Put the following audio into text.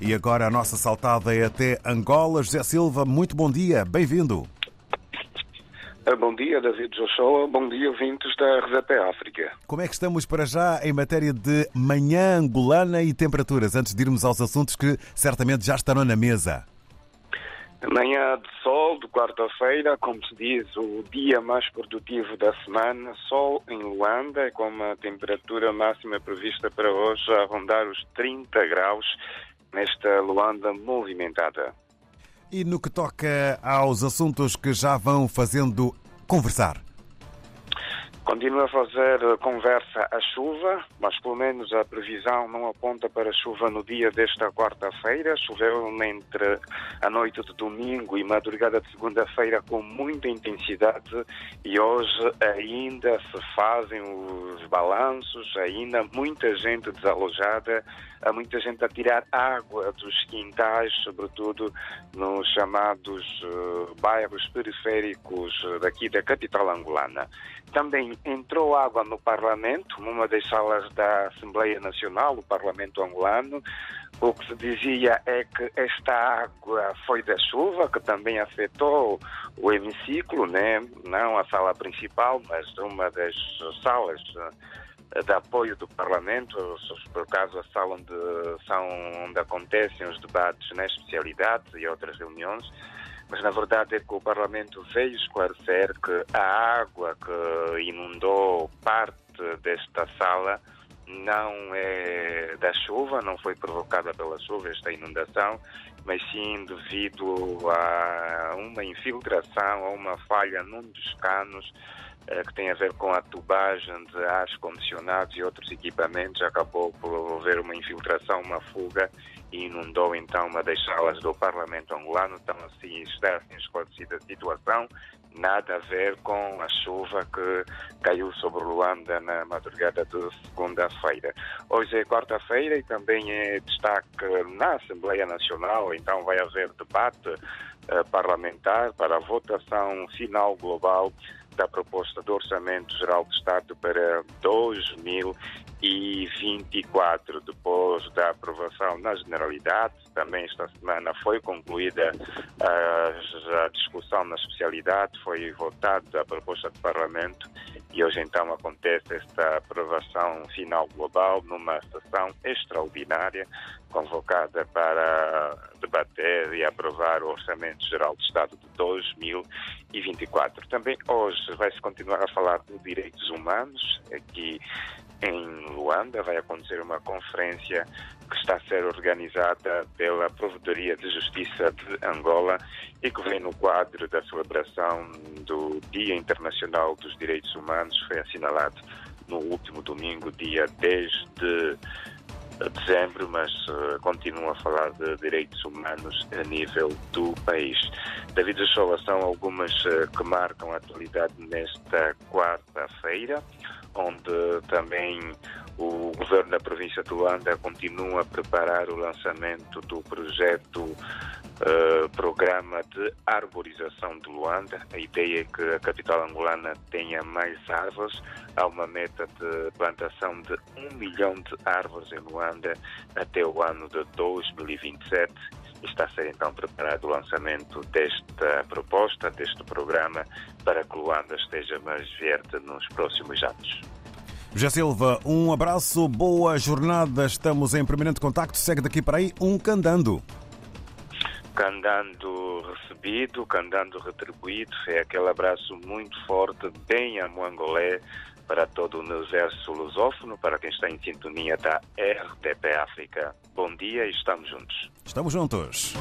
E agora a nossa saltada é até Angola. José Silva, muito bom dia, bem-vindo. Bom dia, David Joshua. Bom dia, ouvintes da RZP África. Como é que estamos para já em matéria de manhã angolana e temperaturas, antes de irmos aos assuntos que certamente já estarão na mesa? Manhã de sol de quarta-feira, como se diz, o dia mais produtivo da semana, sol em Luanda, com uma temperatura máxima prevista para hoje a rondar os 30 graus nesta Luanda movimentada. E no que toca aos assuntos que já vão fazendo conversar? Continua a fazer conversa a chuva, mas pelo menos a previsão não aponta para chuva no dia desta quarta-feira. Choveu entre a noite de domingo e madrugada de segunda-feira com muita intensidade e hoje ainda se fazem os balanços, ainda muita gente desalojada, há muita gente a tirar água dos quintais, sobretudo nos chamados uh, bairros periféricos daqui da capital angolana. Também entrou água no Parlamento, numa das salas da Assembleia Nacional, o Parlamento angolano. O que se dizia é que esta água foi da chuva, que também afetou o hemiciclo, né? não a sala principal, mas uma das salas de apoio do Parlamento, por acaso a sala onde, são, onde acontecem os debates na especialidade e outras reuniões mas na verdade é que o Parlamento veio esclarecer que a água que inundou parte desta sala não é da chuva, não foi provocada pela chuva esta inundação, mas sim devido a uma infiltração, a uma falha num dos canos eh, que tem a ver com a tubagem de ar condicionados e outros equipamentos, acabou por haver uma infiltração, uma fuga e inundou então uma das salas do Parlamento angolano. Então, assim, está assim esclarecida a situação. Nada a ver com a chuva que caiu sobre Luanda na madrugada de segunda-feira. Hoje é quarta-feira e também é destaque na Assembleia Nacional, então vai haver debate uh, parlamentar para a votação final global da proposta do Orçamento Geral do Estado para 2024. Depois da aprovação na Generalidade, também esta semana foi concluída a, a discussão na especialidade, foi votada a proposta do Parlamento e hoje então acontece esta aprovação final global numa sessão extraordinária convocada para debater e aprovar o Orçamento Geral do Estado de 2024. Também hoje vai-se continuar a falar de direitos humanos aqui em Luanda. Vai acontecer uma conferência que está a ser organizada pela Provedoria de Justiça de Angola e que vem no quadro da celebração do Dia Internacional dos Direitos Humanos. Foi assinalado no último domingo, dia 10 de dezembro, mas uh, continuo a falar de direitos humanos a nível do país. David Shoa são algumas uh, que marcam a atualidade nesta quarta-feira, onde também o governo da província de Luanda continua a preparar o lançamento do projeto uh, Programa de Arborização de Luanda. A ideia é que a capital angolana tenha mais árvores. Há uma meta de plantação de um milhão de árvores em Luanda até o ano de 2027 está a ser então preparado o lançamento desta proposta, deste programa, para que Luanda esteja mais verde nos próximos anos. José Silva, um abraço, boa jornada. Estamos em permanente contacto. Segue daqui para aí um candando. Candando recebido, candando retribuído. É aquele abraço muito forte, bem a Moangolé, para todo o universo lusófono, para quem está em sintonia da RTP África. Bom dia e estamos juntos. Estamos juntos.